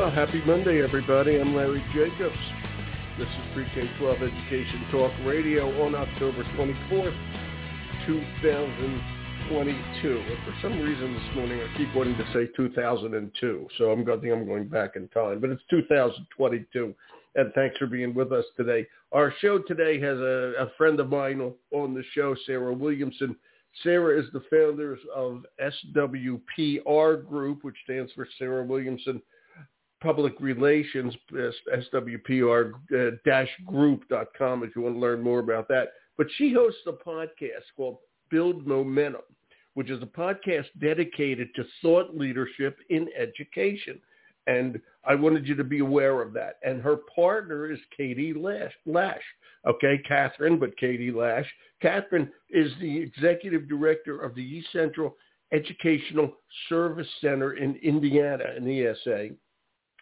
Well, happy Monday, everybody. I'm Larry Jacobs. This is Pre-K-12 Education Talk Radio on October 24th, 2022. And for some reason this morning I keep wanting to say 2002, so I'm going, I'm going back in time. But it's 2022, and thanks for being with us today. Our show today has a, a friend of mine on the show, Sarah Williamson. Sarah is the founder of SWPR Group, which stands for Sarah Williamson Public Relations, uh, swpr-group.com uh, if you want to learn more about that. But she hosts a podcast called Build Momentum, which is a podcast dedicated to thought leadership in education. And I wanted you to be aware of that. And her partner is Katie Lash. Lash. Okay, Catherine, but Katie Lash. Catherine is the executive director of the East Central Educational Service Center in Indiana, in ESA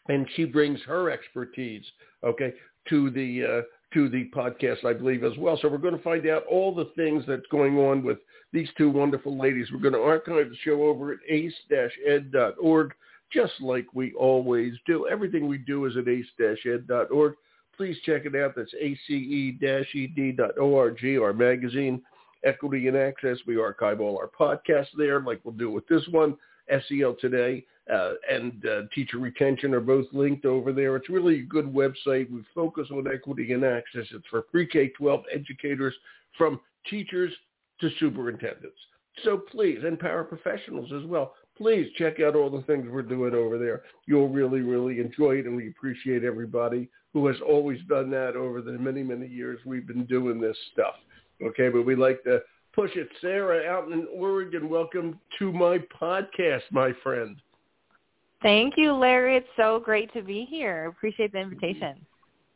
and she brings her expertise, okay, to the uh, to the podcast, I believe, as well. So we're going to find out all the things that's going on with these two wonderful ladies. We're going to archive the show over at ace-ed.org, just like we always do. Everything we do is at ace-ed.org. Please check it out. That's ace-ed.org, our magazine, Equity and Access. We archive all our podcasts there, like we'll do with this one, SEL Today uh, and uh, teacher retention are both linked over there. It's really a good website. We focus on equity and access. It's for pre-K-12 educators from teachers to superintendents. So please, and paraprofessionals as well, please check out all the things we're doing over there. You'll really, really enjoy it, and we appreciate everybody who has always done that over the many, many years we've been doing this stuff. Okay, but we like to push it. Sarah out in Oregon, welcome to my podcast, my friend. Thank you, Larry. It's so great to be here. Appreciate the invitation.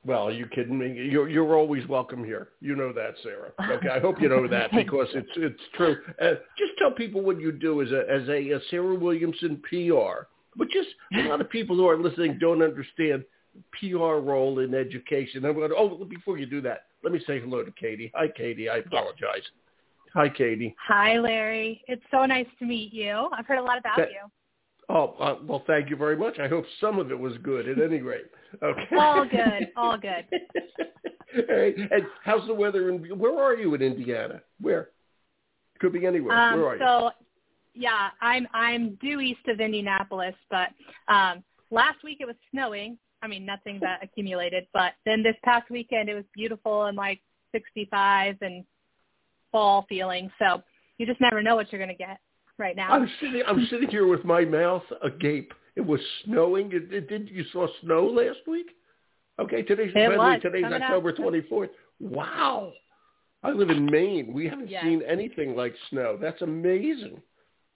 Well, are you kidding me? You're you're always welcome here. You know that, Sarah. Okay, I hope you know that because it's it's true. Uh, just tell people what you do as a as a, a Sarah Williamson PR. But just a lot of people who are listening don't understand PR role in education. I'm going. To, oh, before you do that, let me say hello to Katie. Hi, Katie. I apologize. Hi, Katie. Hi, Larry. It's so nice to meet you. I've heard a lot about that, you. Oh, uh, well, thank you very much. I hope some of it was good at any rate. Okay. All good. All good. All right. And how's the weather in, where are you in Indiana? Where? Could be anywhere. Um, where are you? So, yeah, I'm, I'm due east of Indianapolis, but, um, last week it was snowing. I mean, nothing that accumulated, but then this past weekend it was beautiful and like 65 and fall feeling. So you just never know what you're going to get right now. I'm sitting. I'm sitting here with my mouth agape. It was snowing. It, it did. You saw snow last week? Okay, today's was. today's October twenty fourth. Wow. I live in Maine. We haven't yes. seen anything like snow. That's amazing.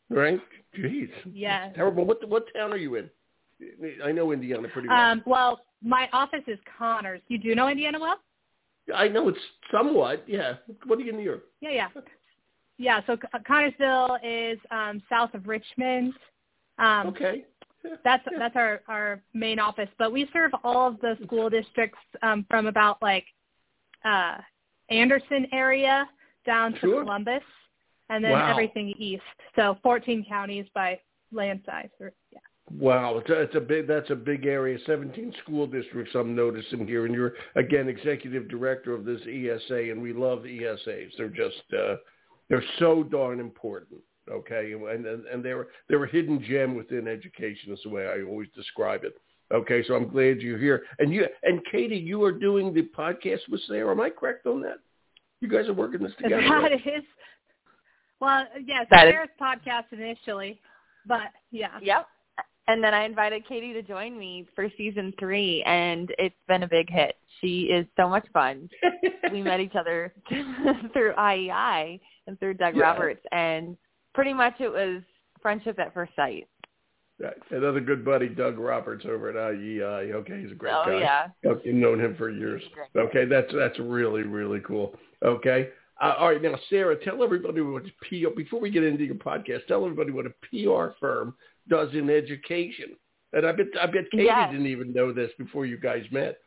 Right? Jeez. Yeah. Terrible. What what town are you in? I know Indiana pretty well. Um, well, my office is Connors. You do know Indiana well? I know it's somewhat. Yeah. What are you near? Yeah, yeah. Yeah, so Connersville is um, south of Richmond. Um, okay. That's that's our our main office, but we serve all of the school districts um, from about like uh, Anderson area down to sure. Columbus, and then wow. everything east. So 14 counties by land size. Or, yeah. Wow, it's a, it's a big. That's a big area. 17 school districts. I'm noticing here, and you're again executive director of this ESA, and we love ESAs. They're just uh, they're so darn important. Okay, and and, and they're they're a hidden gem within education. Is the way I always describe it. Okay, so I'm glad you're here. And you and Katie, you are doing the podcast with Sarah. Am I correct on that? You guys are working this together. That right? is. Well, yes, that Sarah's is. podcast initially, but yeah. Yep. And then I invited Katie to join me for season three, and it's been a big hit. She is so much fun. we met each other through IEI and through Doug yeah. Roberts, and pretty much it was friendship at first sight. Right. Another good buddy, Doug Roberts over at IEI. Okay, he's a great oh, guy. yeah. Okay, known him for years. Okay, that's that's really really cool. Okay. Uh, all right, now Sarah, tell everybody what PR. Before we get into your podcast, tell everybody what a PR firm does in education. And I bet I bet Katie yes. didn't even know this before you guys met.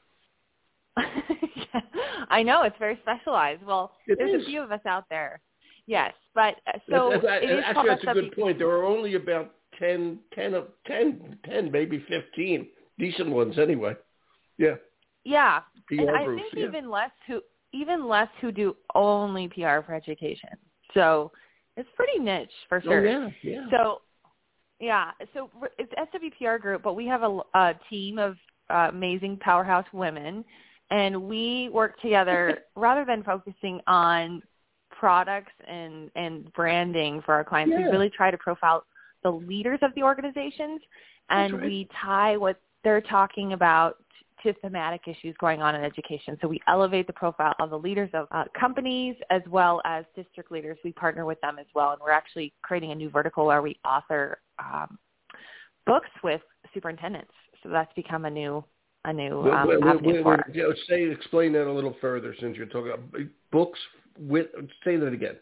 I know it's very specialized. Well, it there's is. a few of us out there. Yes, but uh, so that's, that's, it is actually that's a good point. There are only about 10, 10, 10, 10 maybe fifteen decent ones anyway. Yeah. Yeah, PR and I groups, think yeah. even less who even less who do only PR for education. So it's pretty niche for sure. Oh yeah, yeah. So, yeah. So it's SWPR group, but we have a, a team of uh, amazing powerhouse women, and we work together rather than focusing on products and and branding for our clients. Yeah. We really try to profile the leaders of the organizations, and right. we tie what they're talking about to thematic issues going on in education. So we elevate the profile of the leaders of uh, companies as well as district leaders. We partner with them as well, and we're actually creating a new vertical where we author um, books with superintendents. So that's become a new a new um, wait, wait, avenue wait, for wait, us. you say explain that a little further since you're talking about books with. Say that again.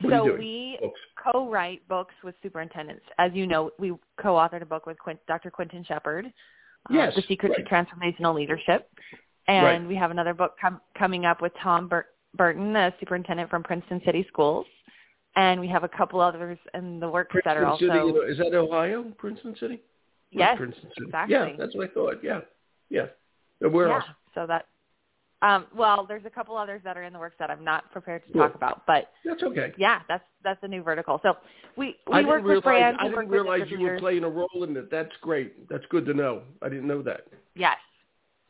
What So we Books. co-write books with superintendents. As you know, we co-authored a book with Quint, Dr. Quintin Shepherd, uh, Yes, The Secret right. to Transformational Leadership. And Right. we have another book com- coming up with Tom Bur- Burton, a superintendent from Princeton City Schools. And we have a couple others in the works that are also City, is that Ohio? Princeton City? yes, Princeton City. exactly. Yeah, that's what I thought. Yeah, yeah. And where yeah. else? So that um, well, there's a couple others that are in the works that I'm not prepared to Cool. talk about, but That's okay. yeah, that's that's a new vertical. So we I we work didn't with realize, brands. I didn't realize you were playing a role in it. That's great. That's good to know. I didn't know that. Yes.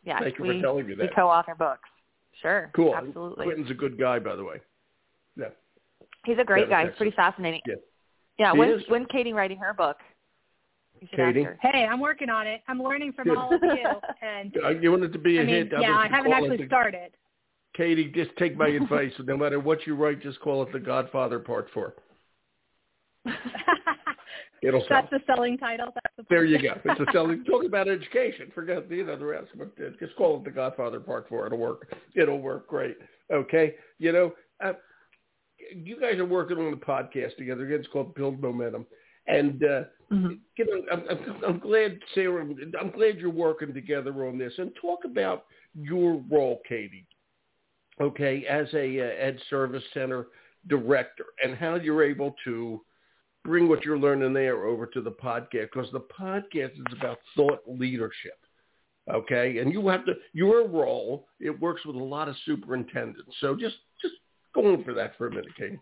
Yes. Thank you we, for telling me that. We co-author books. Sure. Cool. Absolutely. Quintin's a good guy, by the way. Yeah. He's a great guy. is He's pretty fascinating. Yeah. Yeah. He When is. when's Katie writing her book? Katie? Hey, I'm working on it. I'm learning from Good. all of you, and You want it to be a I mean, hit? yeah, I haven't actually the- started. Katie, just take my advice. No matter what you write, just call it The Godfather Part 4. It'll sell. That's the selling title. That's the There you go. It's a selling. Talk about education. Forget the, you know, the rest. But just call it The Godfather Part 4. It'll work. It'll work great. Okay? You know, uh, you guys are working on the podcast together. Again, it's called Build Momentum. And, uh, Mhm. you know, I'm, I'm, I'm glad, Sarah, I'm glad you're working together on this. And talk about your role, Katie, okay, as a uh, Ed Service Center director and how you're able to bring what you're learning there over to the podcast because the podcast is about thought leadership. Okay, and you have to your role. It works with a lot of superintendents. So just just go on for that for a minute, Katie.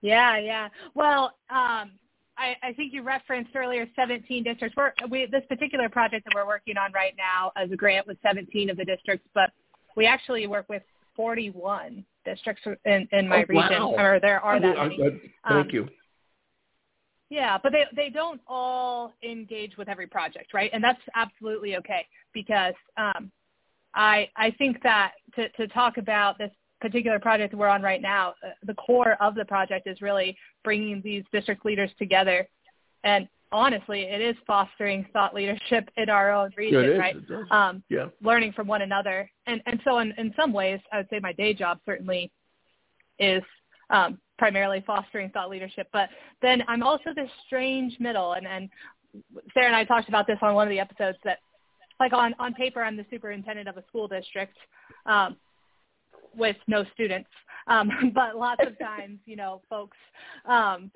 Yeah, yeah. Well, um, I, I think you referenced earlier 17 districts. We're, we, this particular project that we're working on right now as a grant with 17 of the districts, but we actually work with 41 districts in, in my Oh, region, wow. or there are that I- I- many. I- thank Um, you. Yeah, but they they don't all engage with every project, right? And that's absolutely okay because um, I I think that to to talk about this particular project we're on right now, uh, the core of the project is really bringing these district leaders together, and honestly, it is fostering thought leadership in our own Yeah, region, is. right? Um, yeah. learning from one another. And and so in, in some ways, I would say my day job certainly is um, primarily fostering thought leadership. But then I'm also this strange middle, and and Sarah and I talked about this on one of the episodes that, like on on paper, I'm the superintendent of a school district. Um, with no students, um, but lots of times, you know, folks um,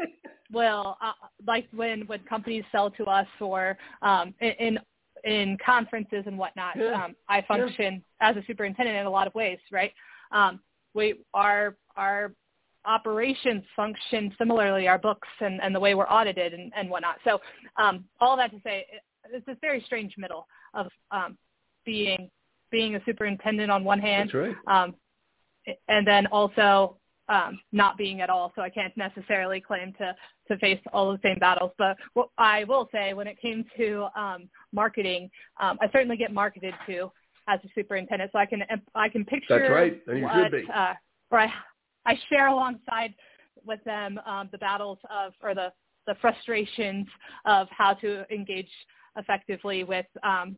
will uh, like when when companies sell to us or um, in, in conferences and whatnot. Yeah. Um, I function as a superintendent in a lot of ways, right? Um, we our our operations function similarly, our books and, and the way we're audited and, and whatnot. So um, all that to say, it- it's this very strange middle of um, being being a superintendent on one hand, right. um, and then also um, not being at all. So I can't necessarily claim to to face all the same battles. But what I will say, when it came to um, marketing, um, I certainly get marketed to as a superintendent, so I can I can picture That's right. And you what, should be. Uh, or I, I share alongside with them um, the battles of or the the frustrations of how to engage effectively with um,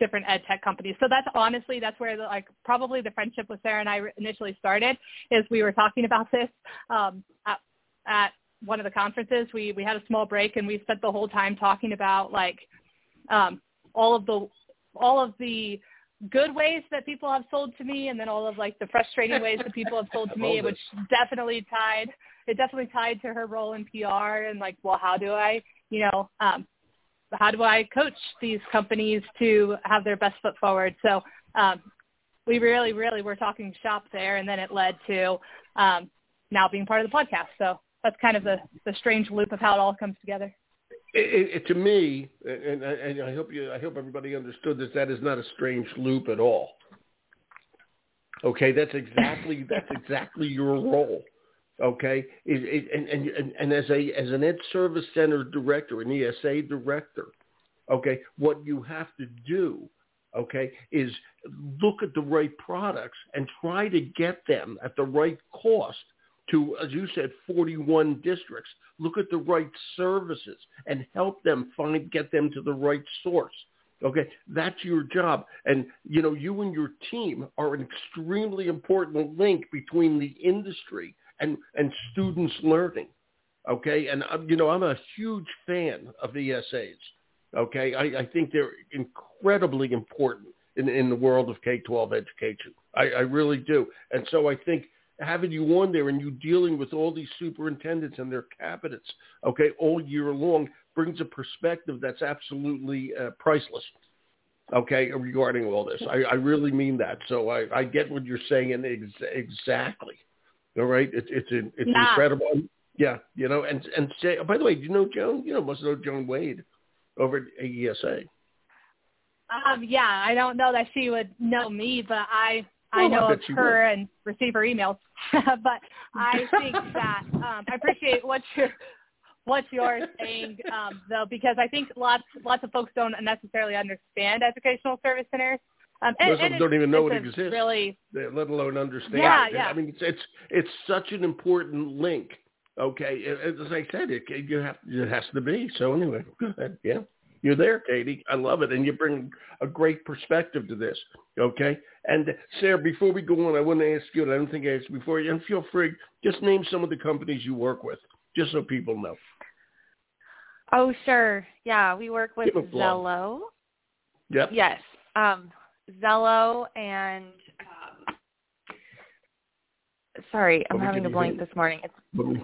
different ed tech companies. So that's honestly that's where the, like probably the friendship with Sarah and I initially started. Is we were talking about this um, at, at one of the conferences. We we had a small break and we spent the whole time talking about like um, all of the all of the good ways that people have sold to me and then all of like the frustrating ways that people have sold to me which definitely tied it definitely tied to her role in PR and like well how do I you know um how do I coach these companies to have their best foot forward? So um, we really, really were talking shop there, and then it led to um, now being part of the podcast. So that's kind of the, the strange loop of how it all comes together. It, it, to me, and, and I hope you, I hope everybody understood this. That is not a strange loop at all. Okay, that's exactly that's exactly your role. Okay, it, it, and, and and as a as an Ed Service Center director, an ESA director, okay, what you have to do, okay, is look at the right products and try to get them at the right cost to, as you said, 41 districts. Look at the right services and help them find, get them to the right source. Okay, that's your job. And, you know, you and your team are an extremely important link between the industry and, and students learning. Okay, and, you know, I'm a huge fan of the ESAs. Okay, I, I think they're incredibly important in, in the world of K-12 education. I, I really do. And so I think having you on there and you dealing with all these superintendents and their cabinets, okay, all year long brings a perspective that's absolutely uh, priceless. Okay, regarding all this, I, I really mean that. So I, I get what you're saying, and ex- exactly. All right, it, it's it's nah. incredible. Yeah, you know, and and say. Oh, by the way, do you know Joan? You know, must know Joan Wade over at AESA. Um, yeah, I don't know that she would know me, but I I know of her would. and receive her emails. but I think that um, I appreciate what you're what you're saying um, though, because I think lots lots of folks don't necessarily understand educational service centers. Um, and, Most of them don't even know it exists, really, let alone understand. Yeah, it. yeah. I mean, it's it's it's such an important link. Okay, as I said, it you have it has to be. So anyway, go ahead. Yeah. You're there, Katie. I love it. And you bring a great perspective to this. Okay. And Sarah, before we go on, I want to ask you, and I don't think I asked before, and feel free, just name some of the companies you work with, just so people know. Oh, sure. Yeah, we work with Zello. Yep. Yes. Um, Zello and um, sorry, I'm having a blank this morning. It's,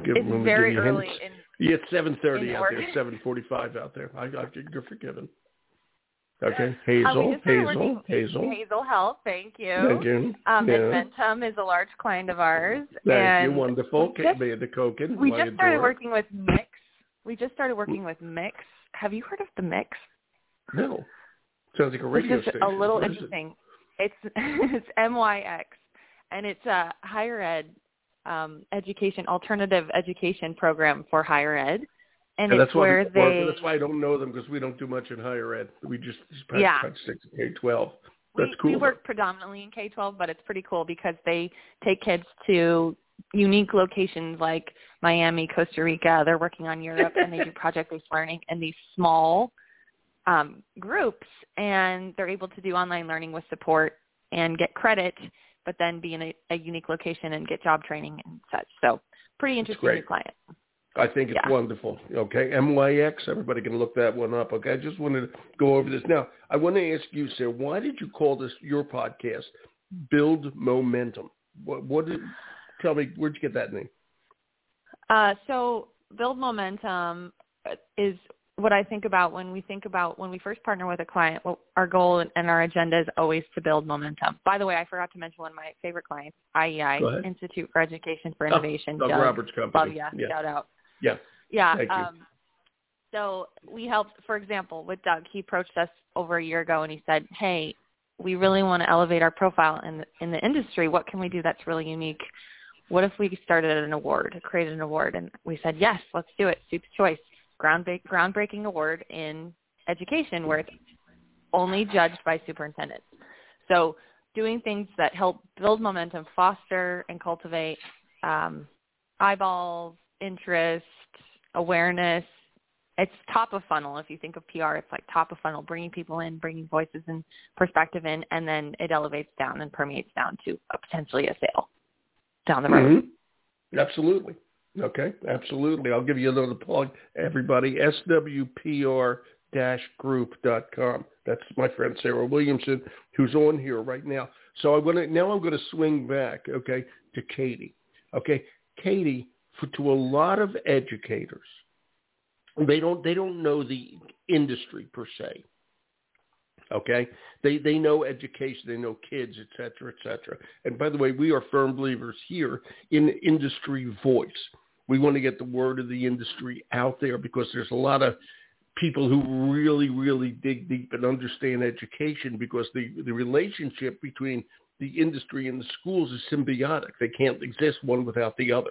give, it's very early in yeah, it's seven thirty out there. Seven forty-five out there. I, I you're forgiven. Okay, Hazel, um, Hazel, Hazel, Hazel Health. Thank you. Thank you. Um, yeah. Edmentum is a large client of ours. Thank and you. Wonderful. Just, the Koken. We just started working with Mix. We just started working with Mix. Have you heard of the Mix? No. Sounds like a radio station. a little what interesting. It? It's it's MYX, and it's a higher ed um, education, alternative education program for higher ed. And yeah, it's that's where why, they. That's why I don't know them because we don't do much in higher ed. We just yeah. six K twelve. That's we, cool. We work predominantly in K twelve, but it's pretty cool because they take kids to unique locations like Miami, Costa Rica. They're working on Europe, and they do project based learning in these small um, groups, and they're able to do online learning with support and get credit but then be in a, a unique location and get job training and such. So pretty interesting new client. I think it's yeah. wonderful. Okay, MYX, everybody can look that one up. Okay, I just wanted to go over this. Now, I want to ask you, Sarah, why did you call this your podcast, Build Momentum? What, what did, tell me, where'd you get that name? Uh, so Build Momentum is what I think about when we think about when we first partner with a client, well, our goal and our agenda is always to build momentum. By the way, I forgot to mention one of my favorite clients, IEI, Institute for Education for Innovation. Oh, Robert's company. Love. Yeah. Shout out. Yeah. Yeah. Thank um, you. So we helped, for example, with Doug. He approached us over a year ago and he said, "Hey, we really want to elevate our profile in the, in the industry. What can we do that's really unique? What if we started an award, created an award?" And we said, "Yes, let's do it. Supes' Choice." Groundbreaking award in education where it's only judged by superintendents. So doing things that help build momentum, foster and cultivate um, eyeballs, interest, awareness. It's top of funnel. If you think of PR, it's like top of funnel, bringing people in, bringing voices and perspective in, and then it elevates down and permeates down to a, potentially a sale down the road. Mm-hmm. Absolutely. Okay, absolutely. I'll give you another plug, everybody. SWPR-group.com. That's my friend Sarah Williamson, who's on here right now. So I want to now. I'm going to swing back, okay, to Katie. Okay, Katie, for, to a lot of educators, They don't they don't know the industry per se. Okay, they they know education, they know kids, et cetera, et cetera. And by the way, we are firm believers here in industry voice. We want to get the word of the industry out there because there's a lot of people who really, really dig deep and understand education because the, the relationship between the industry and the schools is symbiotic. They can't exist one without the other.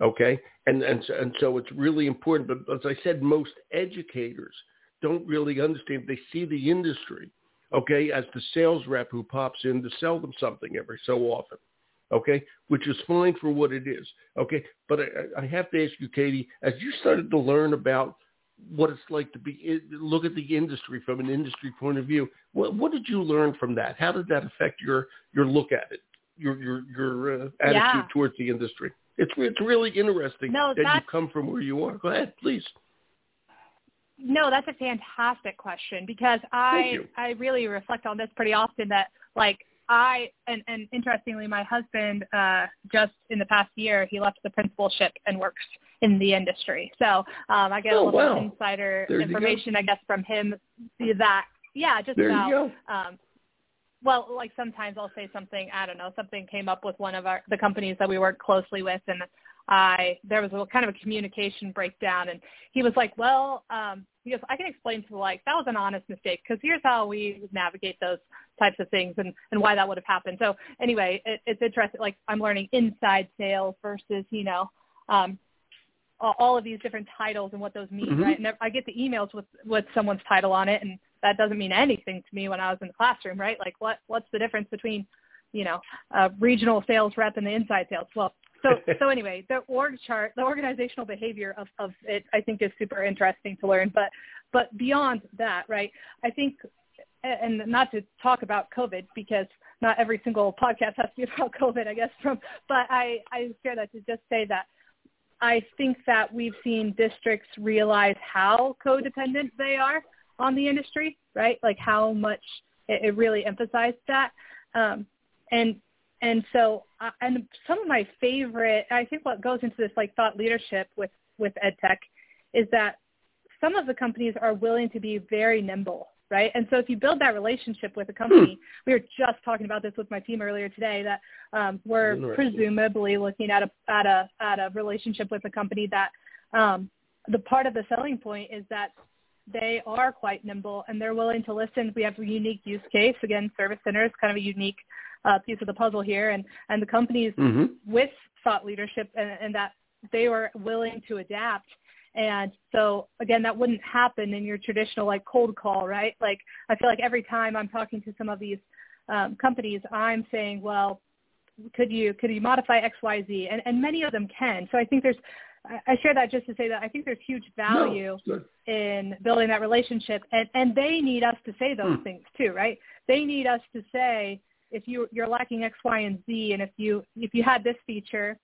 Okay, and and and so it's really important. But as I said, most educators don't really understand. They see the industry, okay, as the sales rep who pops in to sell them something every so often, okay, which is fine for what it is, okay. But I, I have to ask you, Katie, as you started to learn about what it's like to be look at the industry from an industry point of view, what, what did you learn from that? How did that affect your your look at it, your your your uh, attitude yeah. towards the industry? It's it's really interesting no, that you come from where you are. Go ahead, please. No, that's a fantastic question because I I really reflect on this pretty often that like I and, and interestingly my husband uh just in the past year he left the principalship and works in the industry. So um I get oh, a little wow. bit insider there information I guess from him that yeah, just there about um well, like sometimes I'll say something, I don't know, something came up with one of our the companies that we work closely with and I there was a kind of a communication breakdown and he was like, "Well, um goes, I can explain to like that was an honest mistake because here's how we navigate those types of things and and why that would have happened." So anyway, it, it's interesting like I'm learning inside sales versus, you know, um all of these different titles and what those mean, mm-hmm. right? And I get the emails with with someone's title on it and that doesn't mean anything to me when I was in the classroom, right? Like what what's the difference between, you know, a regional sales rep and the inside sales? Well, so so anyway, the org chart, the organizational behavior of of it, I think is super interesting to learn. But but beyond that, right? I think, and not to talk about COVID because not every single podcast has to be about COVID, I guess. From but I I share that to just say that. I think that we've seen districts realize how codependent they are on the industry, right? Like how much it, it really emphasized that. Um, and and so uh, and some of my favorite i think what goes into this like thought leadership with with edtech is that some of the companies are willing to be very nimble right and so if you build that relationship with a company hmm. we were just talking about this with my team earlier today that um, we're presumably looking at a at a at a relationship with a company that um, the part of the selling point is that they are quite nimble and they're willing to listen. We have a unique use case. Again, service center is kind of a unique uh, piece of the puzzle here, and and the companies mm-hmm. with thought leadership and, and that they were willing to adapt. And so again, that wouldn't happen in your traditional like cold call, right? Like I feel like every time I'm talking to some of these um, companies, I'm saying, well, could you could you modify X Y Z? And and many of them can. So I think there's I share that just to say that I think there's huge value no, in building that relationship, and and they need us to say those hmm. things too, right? They need us to say, if you you're lacking X, Y, and Z, and if you if you had this feature,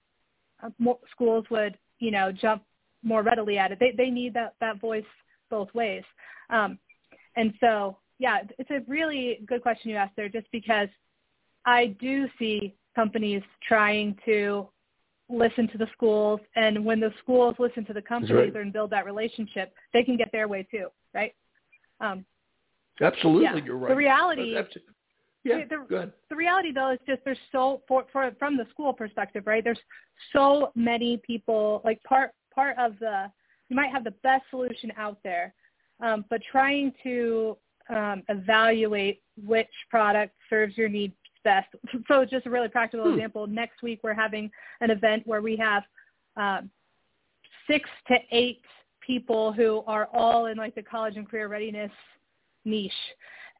uh, more, schools would you know jump more readily at it. They they need that that voice both ways, um, and so yeah, it's a really good question you asked there, just because I do see companies trying to listen to the schools, and when the schools listen to the companies right. and build that relationship, they can get their way too, right? Um, Absolutely, yeah. you're right. The reality, yeah, the, good. The reality though is just there's so for, for from the school perspective, right? There's so many people. Like part part of the you might have the best solution out there, um, but trying to um, evaluate which product serves your needs best. So just a really practical hmm. example. Next week we're having an event where we have um, six to eight people who are all in like the college and career readiness niche,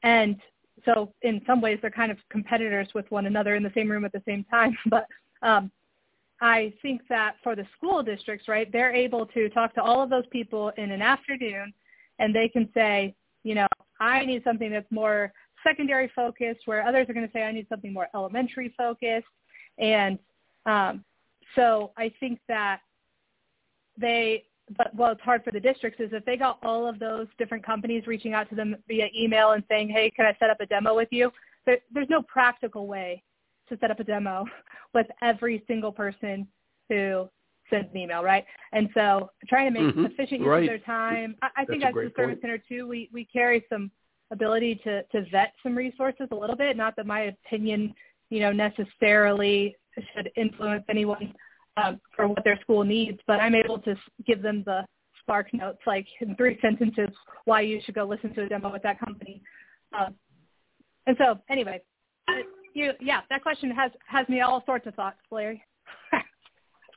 and so in some ways they're kind of competitors with one another in the same room at the same time. But um, I think that for the school districts, right, they're able to talk to all of those people in an afternoon, and they can say, you know, I need something that's more secondary focused, where others are going to say I need something more elementary focused, and um, so I think that they but well, it's hard for the districts is if they got all of those different companies reaching out to them via email and saying, hey, can I set up a demo with you? There, there's no practical way to set up a demo with every single person who sends an email, right? And so trying to make Mhm. efficient use Right. of their time. I, I think as the service center too, we we carry some ability to to vet some resources a little bit. Not that my opinion, you know, necessarily should influence anyone um, for what their school needs, but I'm able to give them the spark notes, like in three sentences, why you should go listen to a demo with that company. Um, and so, anyway, uh, you yeah, that question has has me all sorts of thoughts, Larry.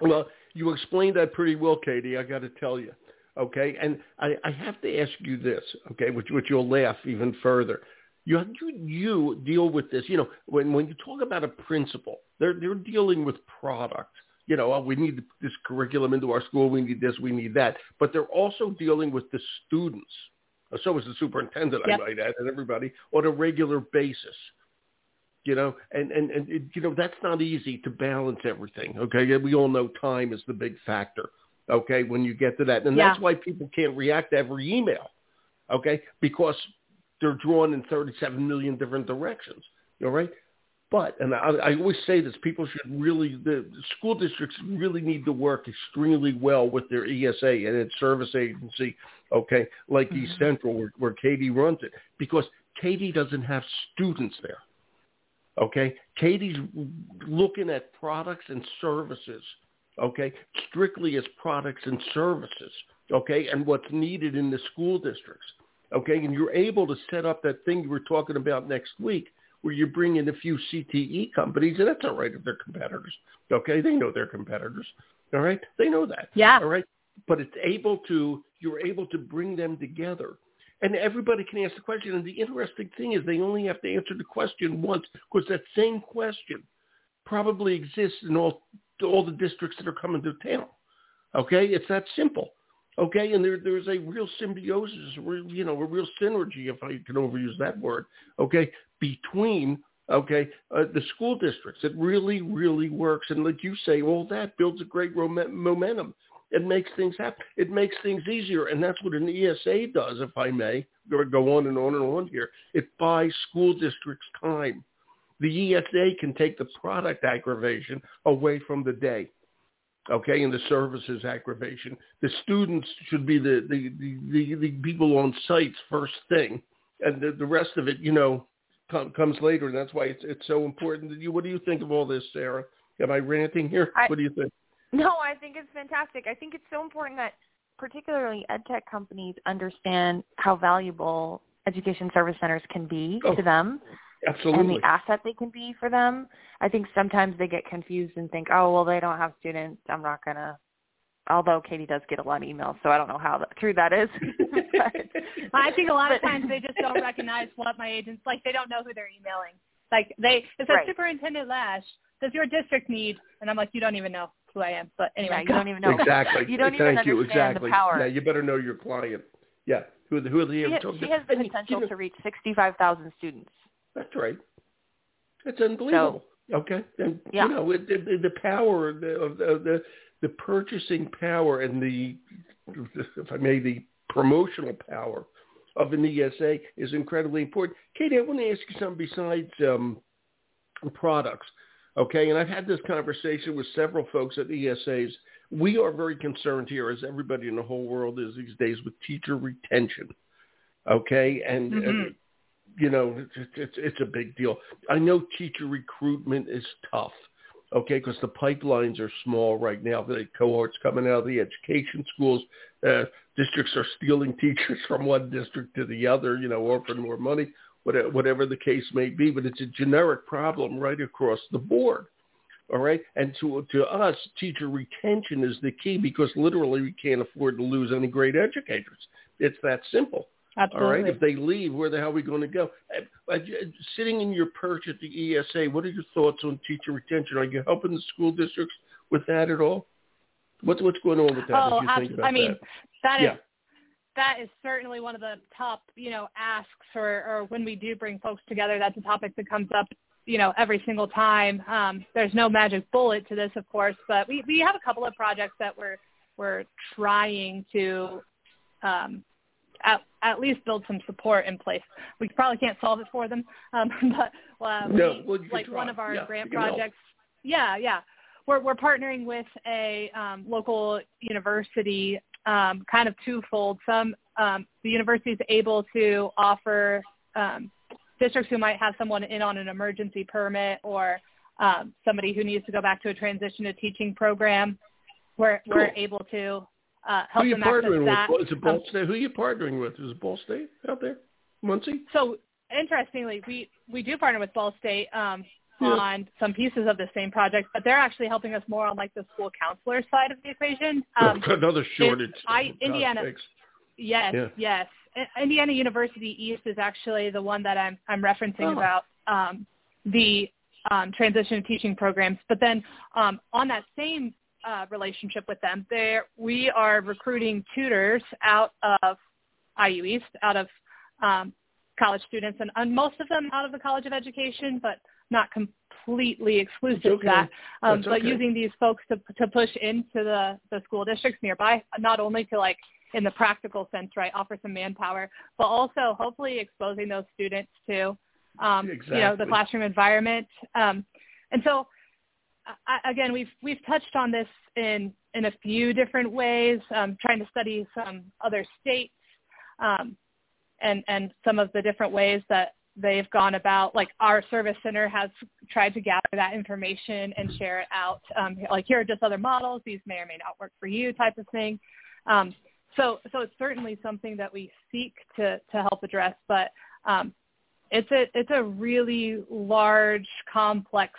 Well, you explained that pretty well, Katie. I got to tell you. Okay, and I, I have to ask you this, okay, which which you'll laugh even further. You you you deal with this. You know, when when you talk about a principal, they're they're dealing with product. You know, oh, we need this curriculum into our school. We need this. We need that. But they're also dealing with the students. So is the superintendent, Yep. I might add, and everybody on a regular basis you know, and and and it, you know that's not easy to balance everything. Okay, we all know time is the big factor. Okay, when you get to that, and Yeah. that's why people can't react to every email. Okay, because they're drawn in 37 million different directions. All right. But, and I, I always say this, people should really, the school districts really need to work extremely well with their ESA and its service agency, okay, like mm-hmm. East Central where, where Katie runs it, because Katie doesn't have students there. Okay, Katie's looking at products and services. Okay, strictly as products and services. Okay, and what's needed in the school districts. Okay, and you're able to set up that thing you were talking about next week, where you bring in a few CTE companies, and that's all right if they're competitors. Okay, they know they're competitors. All right, they know that. Yeah. All right, but it's able to you're able to bring them together and everybody can ask the question. And the interesting thing is they only have to answer the question once because that same question probably exists in all all the districts that are coming to town. Okay, it's that simple. Okay, and there there's a real symbiosis, you know, a real synergy, if I can overuse that word. Okay, between okay uh, the school districts. It really really works, and like you say, all that builds a great rom- momentum. It makes things happen. It makes things easier, and that's what an ESA does, if I may. Go go on and on and on here. It buys school districts time. The ESA can take the product aggravation away from the day, okay, and the services aggravation. The students should be the the, the, the, the people on sites first thing, and the, the rest of it, you know, com- comes later. And that's why it's it's so important. That you, what do you think of all this, Sarah? Am I ranting here? I- what do you think? No, I think it's fantastic. I think it's so important that particularly ed tech companies understand how valuable education service centers can be Oh, to them and the asset they can be for them. I think sometimes they get confused and think, oh, well, they don't have students. I'm not going to, although Katie does get a lot of emails, so I don't know how that, true that is. but, I think a lot of times they just don't recognize what my agents like. They don't know who they're emailing. Like they, it says Right. Superintendent Lash. Does your district need? And I'm like, you don't even know who I am. But yeah, anyway, you don't even know. Exactly. You don't Thank even you. understand Exactly. the power. Yeah, you better know your client. Yeah. Who, who are the she, talk- she has the and, you potential know, to reach 65,000 students. That's right. That's unbelievable. okay. And, Yeah. You know, it, the, the power of the, of the, of the purchasing power and the, if I may, the promotional power of an ESA is incredibly important. Katie, I want to ask you something besides um, products. Okay, and I've had this conversation with several folks at ESAs. We are very concerned here, as everybody in the whole world is these days, with teacher retention. Okay, and, and Mhm. you know it's, it's it's a big deal. I know teacher recruitment is tough. Okay, because the pipelines are small right now. The cohorts coming out of the education schools, uh, districts are stealing teachers from one district to the other. You know, offering more money whatever, whatever the case may be, but it's a generic problem right across the board. All right. And to, to us, teacher retention is the key because literally we can't afford to lose any great educators. It's that simple. Absolutely. All right. If they leave, where the hell are we going to go? Uh, uh, Sitting in your perch at the ESA, what are your thoughts on teacher retention? Are you helping the school districts with that at all? What's what's going on with that? oh, as you think about I mean, that? that is Yeah. that is certainly one of the top, you know, asks or, or when we do bring folks together, that's a topic that comes up, you know, every single time. Um, there's no magic bullet to this, of course, but we, we have a couple of projects that we're, we're trying to um, at, at least build some support in place. We probably can't solve it for them, um, but uh, No, we, well, like try. one of our Yeah, grant projects. Yeah, yeah. we're we're partnering with a um, local university, um, kind of twofold. Some um, the university is able to offer um, districts who might have someone in on an emergency permit or um, somebody who needs to go back to a transition to teaching program. We're Cool. we're able to uh, help Who are you them access partnering that. with? Is it Ball Um, State? Who are you partnering with? Is it Ball State out there? Muncie? so interestingly, we we do partner with Ball State um, Yeah. on some pieces of the same project, but they're actually helping us more on like the school counselor side of the equation. Um, Another shortage. I- Indiana- yes, Yeah. yes. Indiana University East is actually the one that I'm I'm referencing Oh. about um, the um, transition to teaching programs. But then um, on that same uh, relationship with them, there we are recruiting tutors out of IU East, out of um, college students, and, and most of them out of the College of Education, but not completely exclusive okay. to that. Um, but okay. using these folks to to push into the the school districts nearby, not only to like in the practical sense, right, offer some manpower, but also hopefully exposing those students to um, you know the classroom environment. Um, and so I, again, we've we've touched on this in in a few different ways, um, trying to study some other states um, and and some of the different ways that they've gone about. Like our service center has tried to gather that information and share it out. Um, like here are just other models; these may or may not work for you, type of thing. Um, so so it's certainly something that we seek to to help address, but um, it's a it's a really large, complex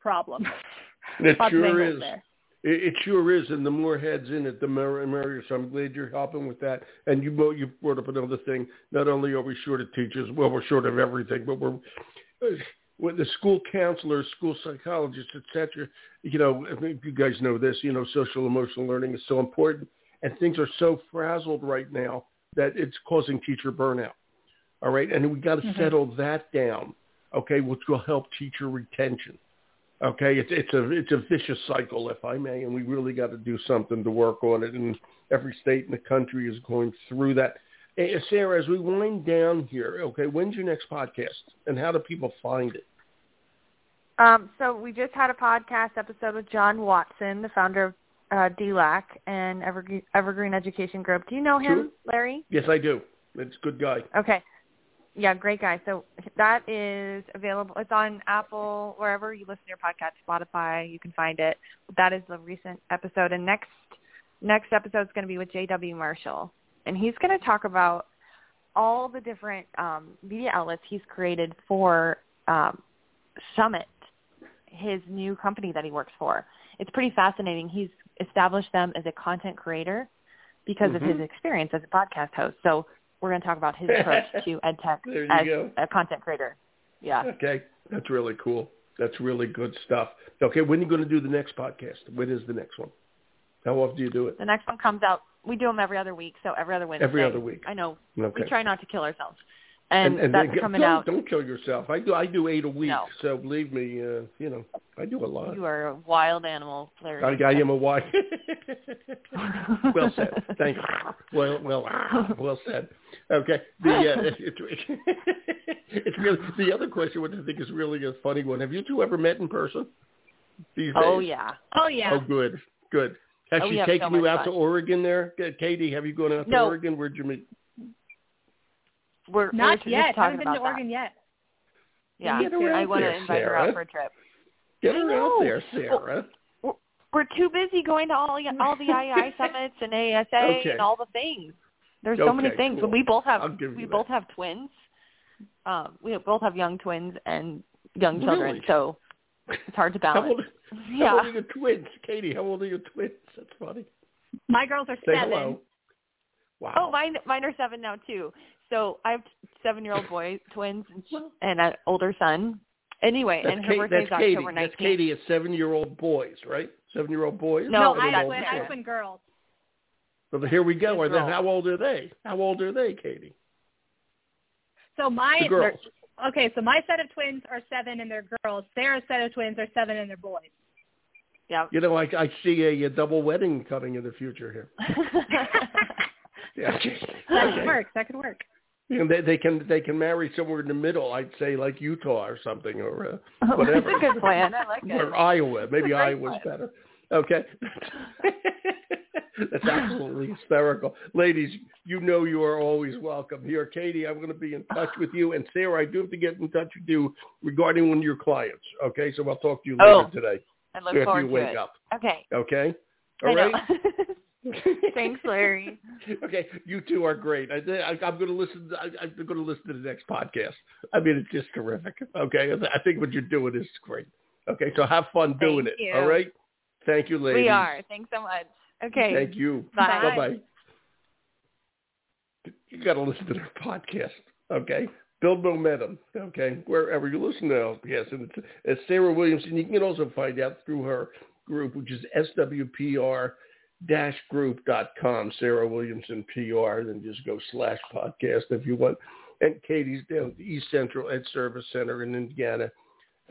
problem. It sure is. there. It, it sure is, and the more heads in it, the merrier. So I'm glad you're helping with that. And you you brought up another thing. Not only are we short of teachers, well, we're short of everything, but we're with the school counselors, school psychologists, etc. You know, you guys know this. You know, social emotional learning is so important, and things are so frazzled right now that it's causing teacher burnout. All right, and we got to Mhm. settle that down. Okay, which will help teacher retention. Okay, it's it's a it's a vicious cycle, if I may, and we really got to do something to work on it. And every state in the country is going through that. Eh, Sarah, as we wind down here, okay, when's your next podcast, and how do people find it? Um, so we just had a podcast episode with John Watson, the founder of uh, DLAC and Evergreen, Evergreen Education Group. Do you know him, Sure. Larry? Yes, I do. It's a good guy. Okay. Yeah, great guy. So that is available. It's on Apple, wherever you listen to your podcast, Spotify. You can find it. That is the recent episode. And next next episode is going to be with J.W. Marshall, and he's going to talk about all the different um, media outlets he's created for um, Summit, his new company that he works for. It's pretty fascinating. He's established them as a content creator because of his Mhm. experience as a podcast host. So we're going to talk about his approach to ed tech as go. a content creator. Yeah. Okay, that's really cool. That's really good stuff. Okay, when are you going to do the next podcast? When is the next one? How often do you do it? The next one comes out. We do them every other week, so every other Wednesday. Every other week. I know. Okay. We try not to kill ourselves. And, that's then- coming don't, out. Don't kill yourself. I do. I do eight a week. No. So believe me, uh, you know, I do a lot. You are a wild animal, Larry. I, I am a wild. well said. Thank you. Well, well, well said. Okay. The uh, it's it's really the other question, which I think is really a funny one. Have you two ever met in person? These oh days? yeah. Oh yeah. Oh, good, good. Has Oh, she taken so you much out to. Oregon? There, Katie. Have you gone out to No. Oregon? Where'd you meet? We're Not we're yet. Just talking Haven't been to about that. Oregon yet. Yeah. Get her I want to there, invite her out for a trip. Get her out there, Sarah. We're too busy going to all the all the IEI summits and ASA Okay. and all the things. There's so many things. cool. We both have we both that. have twins. Um, we both have young twins and young children, Really? so it's hard to How balance. old, yeah. how old are your twins, Katie? How old are your twins? That's funny. My girls are Say seven. hello. Wow. Oh, mine mine are seven now too. So I have seven year old boy twins and, sh- and an older son. Anyway, That's, and her Kate, birthday's that's Katie. October That's. Katie is seven-year-old boys, right? Seven-year-old boys. No, No, And I an have, twin, I twin girls. So here we go. Twin And then how old are they? How old are they, Katie? So my The girls. okay, so my set of twins are seven and they're girls. Sarah's set of twins are seven and they're boys. Yeah. You know, I, I see a, a double wedding coming in the future here. Yeah. That Okay. could work. That could work. And they, they can they can marry somewhere in the middle. I'd say like Utah or something or uh, whatever. That's a good plan. I like it. Or Iowa. Maybe Iowa's plan. better. Okay. That's absolutely hysterical. Ladies, you know you are always welcome here. Katie, I'm going to be in touch with you. And Sarah, I do have to get in touch with you regarding one of your clients. Okay, so I'll talk to you later Oh, today I look forward you to wake it. up. Okay. Okay? All right? Thanks, Larry. okay, you two are great. I, I, I'm going to listen. I, I'm going to listen to the next podcast. I mean, it's just terrific. Okay, I think what you're doing is great. Okay, so have fun doing Thank it. you. All right. Thank you, ladies. We are. Thanks so much. Okay. Thank you. Bye. Bye bye. You got to listen to their podcast. Okay. Build momentum. Okay. Wherever you listen to yes, and it's, it's Sarah Williamson. You can also find out through her group, which is SWPR group.com, Sarah Williamson PR, then just go slash podcast if you want. And Katie's down at the East Central Ed Service Center in Indiana.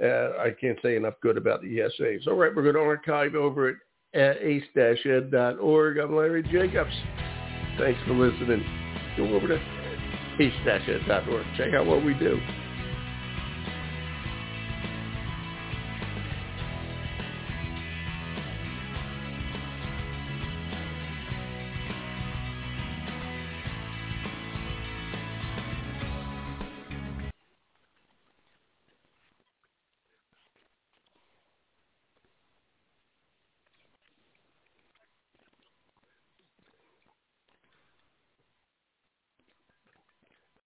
Uh, I can't say enough good about the ESAs. All right, we're going to archive over at ace-ed.org. I'm Larry Jacobs. Thanks for listening. Go over to ace-ed.org. Check out what we do.